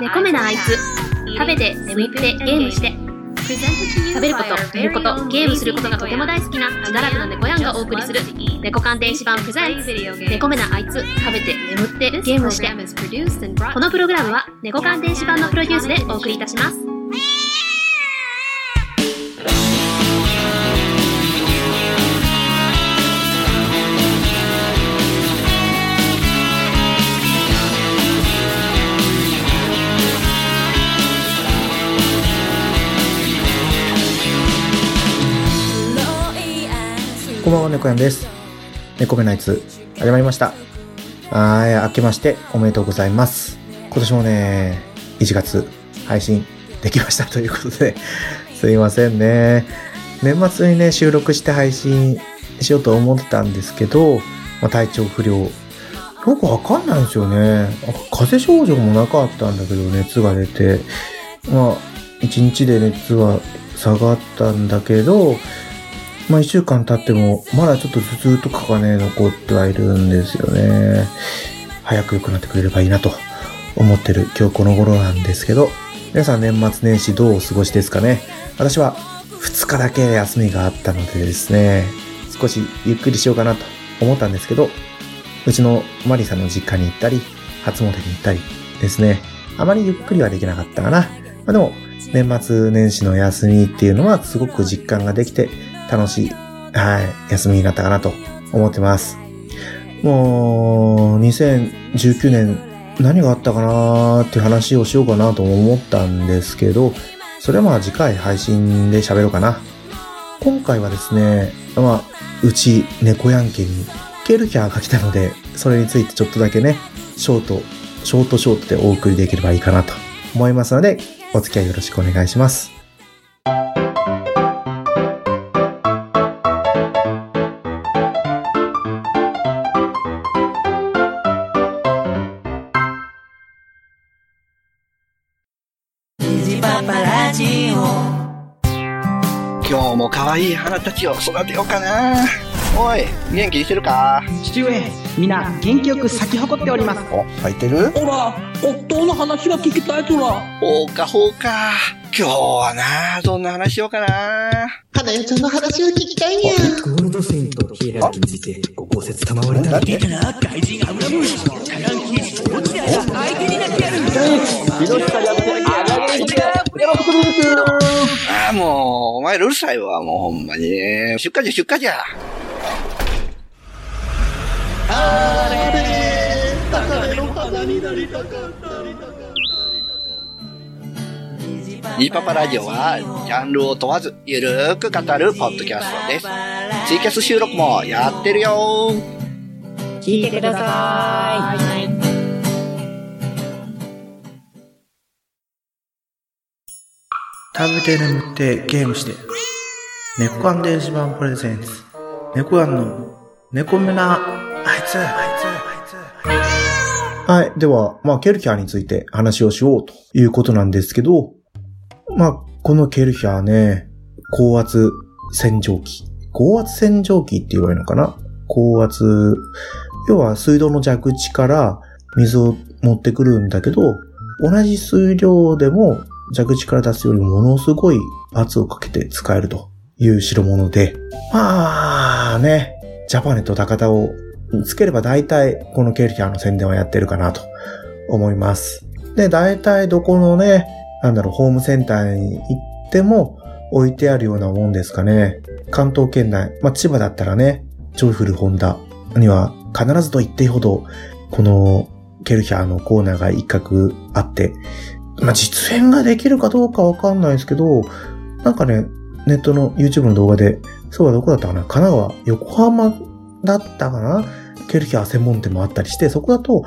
猫目なあいつ食べて眠ってゲームして食べること寝ることゲームすることがとても大好きな自堕落な猫やんがお送りする猫鑑電子版プレゼンツ猫目なあいつ食べて眠ってゲームしてこのプログラムは猫鑑電子版のプロデュースでお送りいたしますこんばんは、猫やんです。猫目ナイツ、始まりました。はい、明けましておめでとうございます。今年もね、1月配信できましたということで、すいませんね。年末にね、収録して配信しようと思ってたんですけど、まあ、体調不良。よくわかんないんですよね。風邪症状もなかったんだけど、熱が出て、まあ、1日で熱は下がったんだけど、まあ一週間経っても、まだちょっと頭痛とかがね、残ってはいるんですよね。早く良くなってくれればいいなと思ってる今日この頃なんですけど、皆さん年末年始どうお過ごしですかね私は2日だけ休みがあったのでですね、少しゆっくりしようかなと思ったんですけど、うちのマリさんの実家に行ったり、初詣に行ったりですね、あまりゆっくりはできなかったかな。まあでも、年末年始の休みっていうのはすごく実感ができて、楽しい、はい、休みになったかなと思ってます。もう、2019年何があったかなーっていう話をしようかなと思ったんですけど、それはまあ次回配信で喋ろうかな。今回はですね、まあ、うち猫やん家にケルキャーが来たので、それについてちょっとだけね、ショート、ショートショートでお送りできればいいかなと思いますので、お付き合いよろしくお願いします。可愛い花たちを育てようかな。おい、元気にしてるか？父上、皆元気よく咲き誇っております。お、咲いてる？ほら、夫の話が聞きたいとら。ほうかほうか。今日はな、どんな話しようかな。花代ちゃんの話を聞きたいにゃ。ゴールドセインとヒエラルについてご考説賜りたい。出たな、外人アブラムシ。カランキース、落ちないが相手になってやる。ああ、もう、お前らうるさいわ、もうほんまに。出荷じゃ、出荷じゃ。ニーパパラジオは、ジャンルを問わず、ゆるーく語るポッドキャストです。ツイキャス収録もやってるよ聞いてください。食べて眠ってゲームして。猫缶電子版プレゼンツ。猫缶の猫目なあいつ、あいつ、あいつ。はい。では、まあ、ケルヒャーについて話をしようということなんですけど、まあ、このケルヒャーね、高圧洗浄機。高圧洗浄機って言えばいいのかな？高圧、要は水道の蛇口から水を持ってくるんだけど、同じ水量でも蛇口から出すよりもものすごい圧をかけて使えるという代物で、まあね、ジャパネと高田をつければ大体このケルヒャーの宣伝はやってるかなと思います。で、大体どこのね、なんだろう、ホームセンターに行っても置いてあるようなもんですかね。関東圏内、まあ千葉だったらね、ジョイフルホンダには必ずと言っていいほど、このケルヒャーのコーナーが一角あって、まあ、実演ができるかどうかわかんないですけど、なんかね、ネットの YouTube の動画で、そうはどこだったかな？神奈川、横浜だったかな？ケルヒャー専門店もあったりして、そこだと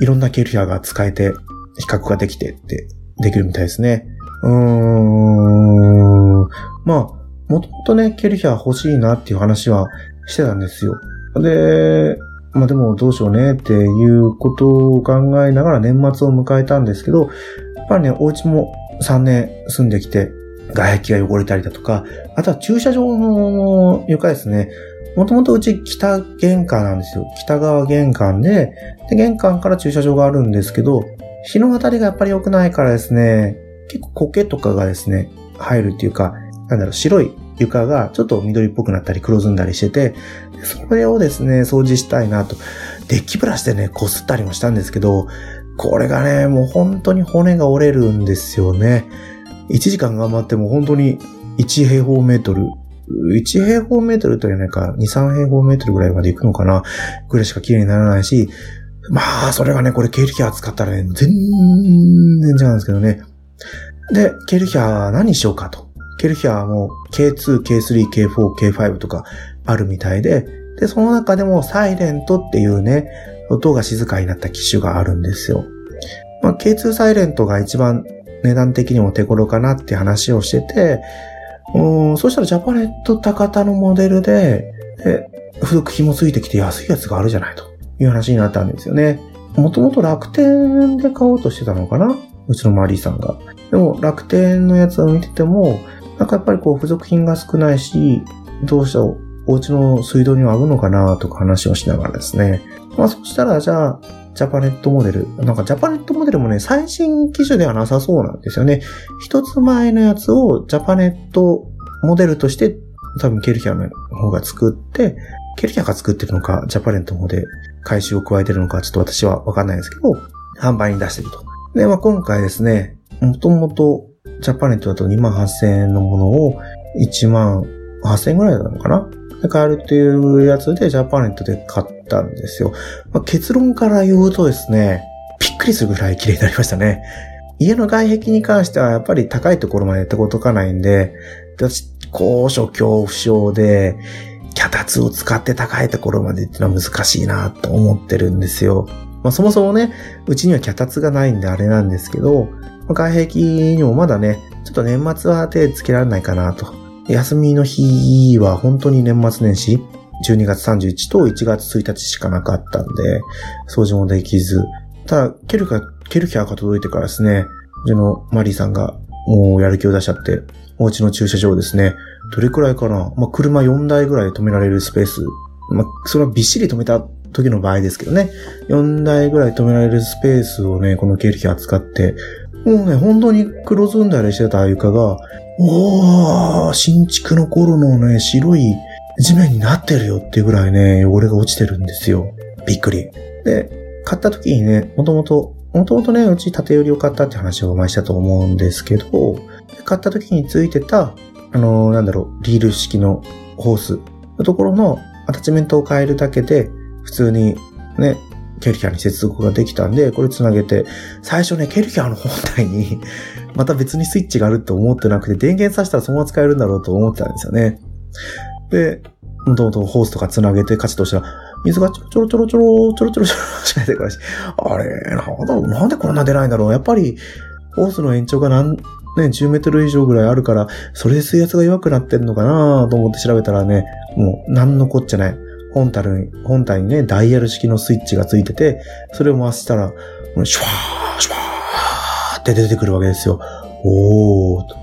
いろんなケルヒャーが使えて、比較ができてって、できるみたいですね。うーん。まあ、もともとね、ケルヒャー欲しいなっていう話はしてたんですよ。で、まあでもどうしようねっていうことを考えながら年末を迎えたんですけど、ぱりね、お家も3年住んできて、外壁が汚れたりだとか、あとは駐車場の床ですね。もともとうち北玄関なんですよ。北側玄関で、で、玄関から駐車場があるんですけど、日の当たりがやっぱり良くないからですね、結構苔とかがですね、入るっていうか、なんだろう、白い床がちょっと緑っぽくなったり黒ずんだりしてて、それをですね、掃除したいなと。デッキブラシでね、擦ったりもしたんですけど、これがね、もう本当に骨が折れるんですよね。1時間頑張っても本当に1平方メートル、1平方メートルというか、2、3平方メートルぐらいまで行くのかなぐらいしか綺麗にならないし、まあ、それがね、これケルヒャー使ったらね、全然違うんですけどね。で、ケルヒャー何しようかと。ケルヒャーも K2、K3、K4、K5 とかあるみたいで、で、その中でもサイレントっていうね、音が静かになった機種があるんですよ。まあ、K2 サイレントが一番値段的にも手頃かなって話をしてて、うん、そしたらジャパネット高田のモデルで、で、付属紐ついてきて安いやつがあるじゃないという話になったんですよね。もともと楽天で買おうとしてたのかな？うちのマリーさんが。でも楽天のやつを見てても、なんかやっぱりこう付属品が少ないし、どうしたお家の水道には合うのかなとか話をしながらですね。まあそしたらじゃあ、ジャパネットモデル。なんかジャパネットモデルもね、最新機種ではなさそうなんですよね。一つ前のやつをジャパネットモデルとして多分ケルヒャーの方が作って、ケルヒャーが作ってるのか、ジャパネットの方で回収を加えてるのか、ちょっと私はわかんないですけど、販売に出してると。で、まあ今回ですね、もともとジャパネットだと2万8000円のものを1万8000円ぐらいなのかなで買えるっていうやつでジャパネットで買ったんですよ。まあ、結論から言うとですね、びっくりするぐらい綺麗になりましたね。家の外壁に関してはやっぱり高いところまで手とかないんで、私、高所恐怖症で、脚立を使って高いところまでっていうのは難しいなと思ってるんですよ。まあ、そもそもね、うちには脚立がないんであれなんですけど、外壁にもまだね、ちょっと年末は手つけられないかなと。休みの日は本当に年末年始、12月31と1月1日しかなかったんで、掃除もできず。ただ、ケルキャ、ケルキャーが届いてからですね、うちのマリーさんがもうやる気を出しちゃって、お家の駐車場ですね、どれくらいかな？まあ、車4台ぐらいで止められるスペース。まあ、それはびっしり止めた時の場合ですけどね、4台ぐらい止められるスペースをね、このケルキャー使ってもうね、本当に黒ずんだりしてた床が、おー、新築の頃のね、白い地面になってるよっていうぐらいね、汚れが落ちてるんですよ。びっくり。で、買った時にね、もともと、もともとね、うち縦売りを買ったって話を前したと思うんですけど、買った時についてた、あのー、なんだろう、リール式のホースのところのアタッチメントを変えるだけで、普通にね、ケルヒャーに接続ができたんで、これ繋げて、最初ね、ケルヒャーの本体にまた別にスイッチがあるって思ってなくて、電源させたらそのまま使えるんだろうと思ってたんですよね。で、もともとホースとか繋げてカチッとしたら、水がちょろちょろちょろちょろちょろちょろしか出てこないし、あれ、なんだ、なんでこんな出ないんだろう。やっぱり、ホースの延長が何、ね、10メートル以上ぐらいあるから、それで水圧が弱くなってんのかなと思って調べたらね、もう、何のこっちゃない。本体に、本体にね、ダイヤル式のスイッチがついてて、それを回したら、シュワー、シュワーって出てくるわけですよ。おーと。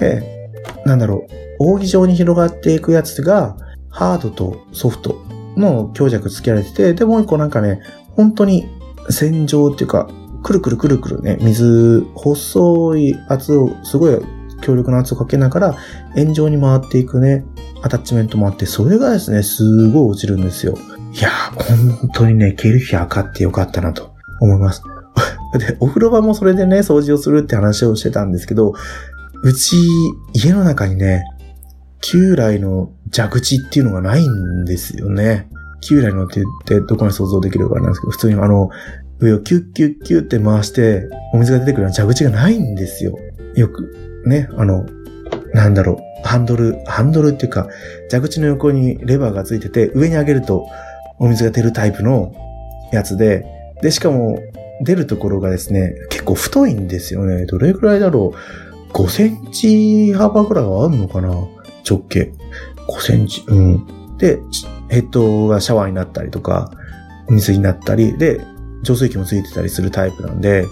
で、なんだろう、扇状に広がっていくやつが、ハードとソフトの強弱付けられてて、で、もう一個なんかね、本当に線状っていうか、くるくるくるくるね、水、細い圧を、すごい強力な圧をかけながら、円状に回っていくね、アタッチメントもあって、それがですね、すごい落ちるんですよ。いやー、本当にね、ケルヒャー買ってよかったなと思います。で、お風呂場もそれでね、掃除をするって話をしてたんですけど、うち、家の中にね、旧来の蛇口っていうのがないんですよね。旧来のって言ってどこに想像できるかなんですけど、普通にあの、上をキュッキュッキュッって回して、お水が出てくるような蛇口がないんですよ。よく、ね、あの、なんだろう、ハンドル、ハンドルっていうか、蛇口の横にレバーがついてて、上に上げるとお水が出るタイプのやつで、で、しかも出るところがですね、結構太いんですよね。どれくらいだろう ?5 センチ幅くらいはあるのかな？直径。5センチ。うん。で、ヘッドがシャワーになったりとか、水になったり、で、浄水器もついてたりするタイプなんで、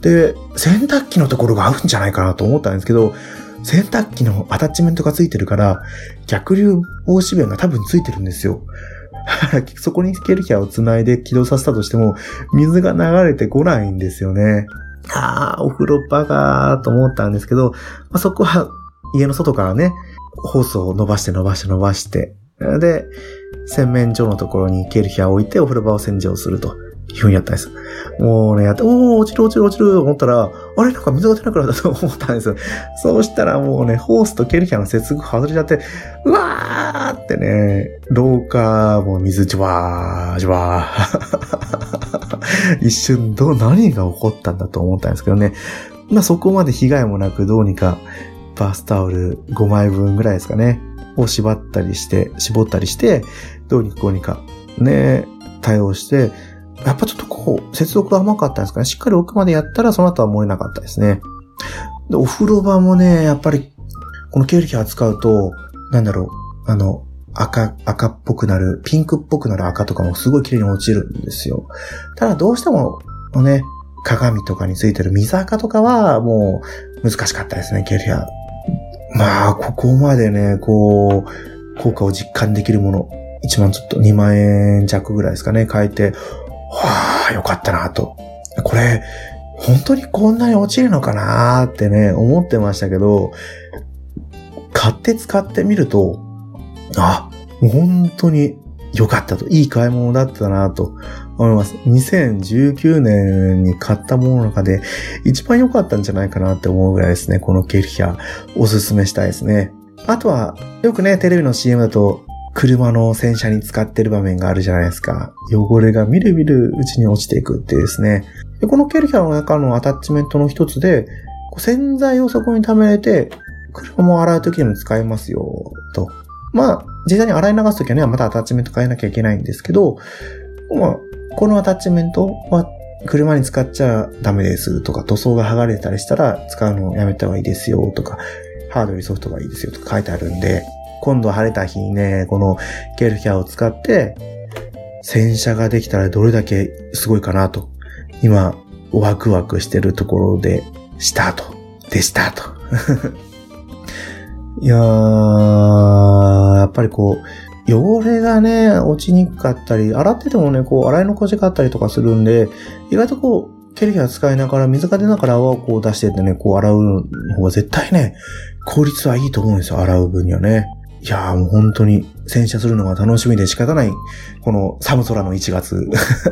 で、洗濯機のところが合うんじゃないかなと思ったんですけど、洗濯機のアタッチメントがついてるから、逆流防止弁が多分ついてるんですよ。そこにケルヒャーを繋いで起動させたとしても、水が流れてこないんですよね。ああ、お風呂場が、と思ったんですけど、まあ、そこは家の外からね、ホースを伸ばして伸ばして伸ばして、で、洗面所のところにケルヒャーを置いてお風呂場を洗浄すると。いう風にやったんです。もうね、やって、おー、落ちる落ちる落ちると思ったら、あれなんか水が出なくなったと思ったんですよ。そうしたらもうね、ホースとケルヒャの接続外れちゃって、うわーってね、廊下もう水じわー、じわー。一瞬、どう、何が起こったんだと思ったんですけどね。まあそこまで被害もなくどうにかバスタオル5枚分ぐらいですかね。を縛ったりして、絞ったりして、どうにかこうにかね、対応して、やっぱちょっとこう、接続が甘かったんですかね。しっかり奥までやったらその後は漏れなかったですね。で、お風呂場もね、やっぱり、この経歴扱うと、なんだろう、あの、赤、赤っぽくなる、ピンクっぽくなる赤とかもすごい綺麗に落ちるんですよ。ただどうしても、ね、鏡とかについてる水垢とかはもう難しかったですね、ケルヒャまあ、ここまでね、こう、効果を実感できるもの、1万ちょっと2万円弱ぐらいですかね、変えて、はあ、よかったなと。これ、本当にこんなに落ちるのかなってね、思ってましたけど、買って使ってみると、あ、本当に良かったと。いい買い物だったなと思います。2019年に買ったものの中で一番良かったんじゃないかなって思うぐらいですね。このケルヒャおすすめしたいですね。あとは、よくね、テレビの CM だと、車の洗車に使ってる場面があるじゃないですか。汚れがみるみるうちに落ちていくっていうですね。でこのケルヒャーの中のアタッチメントの一つで、洗剤をそこに溜めれて、車も洗うときにも使えますよ、と。まあ、実際に洗い流すときはね、またアタッチメント変えなきゃいけないんですけど、まあ、このアタッチメントは車に使っちゃダメですとか、塗装が剥がれたりしたら使うのをやめた方がいいですよとか、ハードよりソフトがいいですよとか書いてあるんで、今度晴れた日にね、このケルヒャーを使って、洗車ができたらどれだけすごいかなと、今、ワクワクしてるところで、したと、でしたと。いやー、やっぱりこう、汚れがね、落ちにくかったり、洗っててもね、こう、洗い残しがあったりとかするんで、意外とこう、ケルヒャー使いながら、水が出ながら泡をこう出してってね、こう洗う方が絶対ね、効率はいいと思うんですよ、洗う分にはね。いやーもう本当に洗車するのが楽しみで仕方ない、この寒空の1月。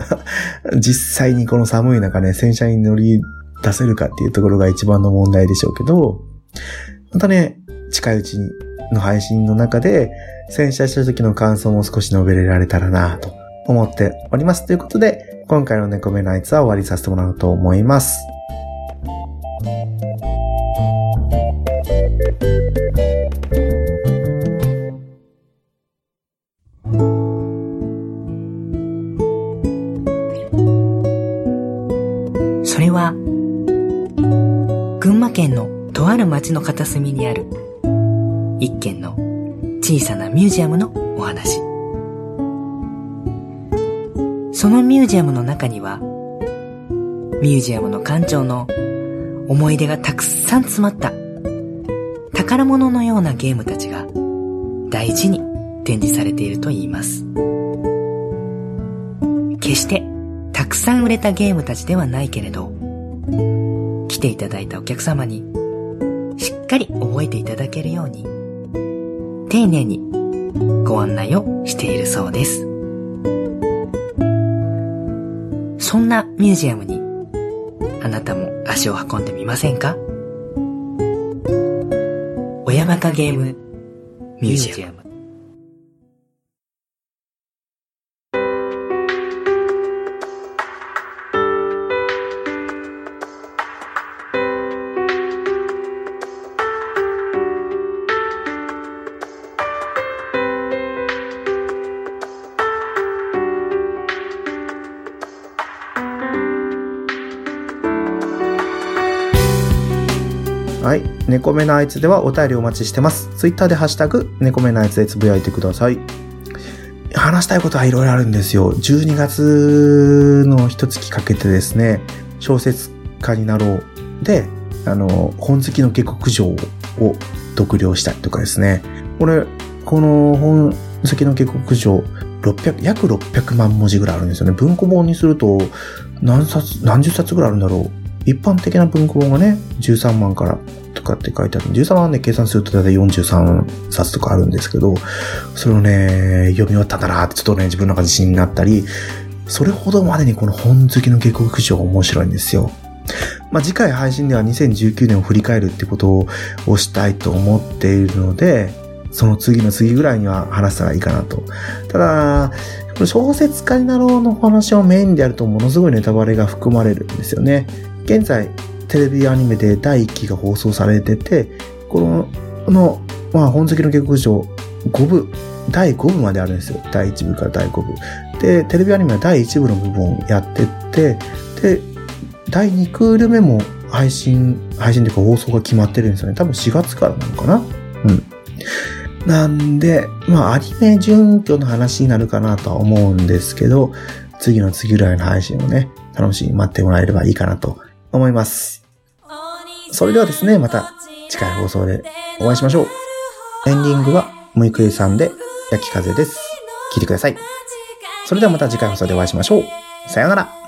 実際にこの寒い中ね、洗車に乗り出せるかっていうところが一番の問題でしょうけど、またね、近いうちにの配信の中で、洗車した時の感想も少し述べられたらなと思っております。ということで、今回の猫目のあいつは終わりさせてもらおうと思います。町の片隅にある一軒の小さなミュージアムのお話。そのミュージアムの中には、ミュージアムの館長の思い出がたくさん詰まった宝物のようなゲームたちが大事に展示されていると言います。決してたくさん売れたゲームたちではないけれど、来ていただいたお客様にかり覚えていただけるように丁寧にご案内をしているそうです。そんなミュージアムにあなたも足を運んでみませんか？親バカゲームミュージアム猫目のあいつではお便りお待ちしてます。ツイッターでハッシュタグ、猫目のあいつでつぶやいてください。話したいことはいろいろあるんですよ。12月の一月かけてですね、小説家になろうで、あの、本好きの下克上を読了したりとかですね。これ、この本先の下克上、600、約600万文字ぐらいあるんですよね。文庫本にすると、何冊、何十冊ぐらいあるんだろう。一般的な文庫本がね、13万からとかって書いてある。13万ね、計算すると大体43冊とかあるんですけど、それをね、読み終わったんだなってちょっとね、自分の中で自信になったり、それほどまでにこの本好きの下克上面白いんですよ。まあ、次回配信では2019年を振り返るってことをしたいと思っているので、その次の次ぐらいには話したらいいかなと。ただ、小説家になろうの話をメインでやるとものすごいネタバレが含まれるんですよね。現在、テレビアニメで第1期が放送されてて、この、この、まあ、本好きの下克上5部、第5部まであるんですよ。第1部から第5部。で、テレビアニメは第1部の部分をやってて、で、第2クール目も配信、配信というか放送が決まってるんですよね。多分4月からなのかな？うん。なんで、まあ、アニメ準拠の話になるかなとは思うんですけど、次の次ぐらいの配信をね、楽しみに待ってもらえればいいかなと思います。それではですね、また次回放送でお会いしましょう。エンディングは、むいくえさんで、焼き風です。聞いてください。それではまた次回放送でお会いしましょう。さようなら。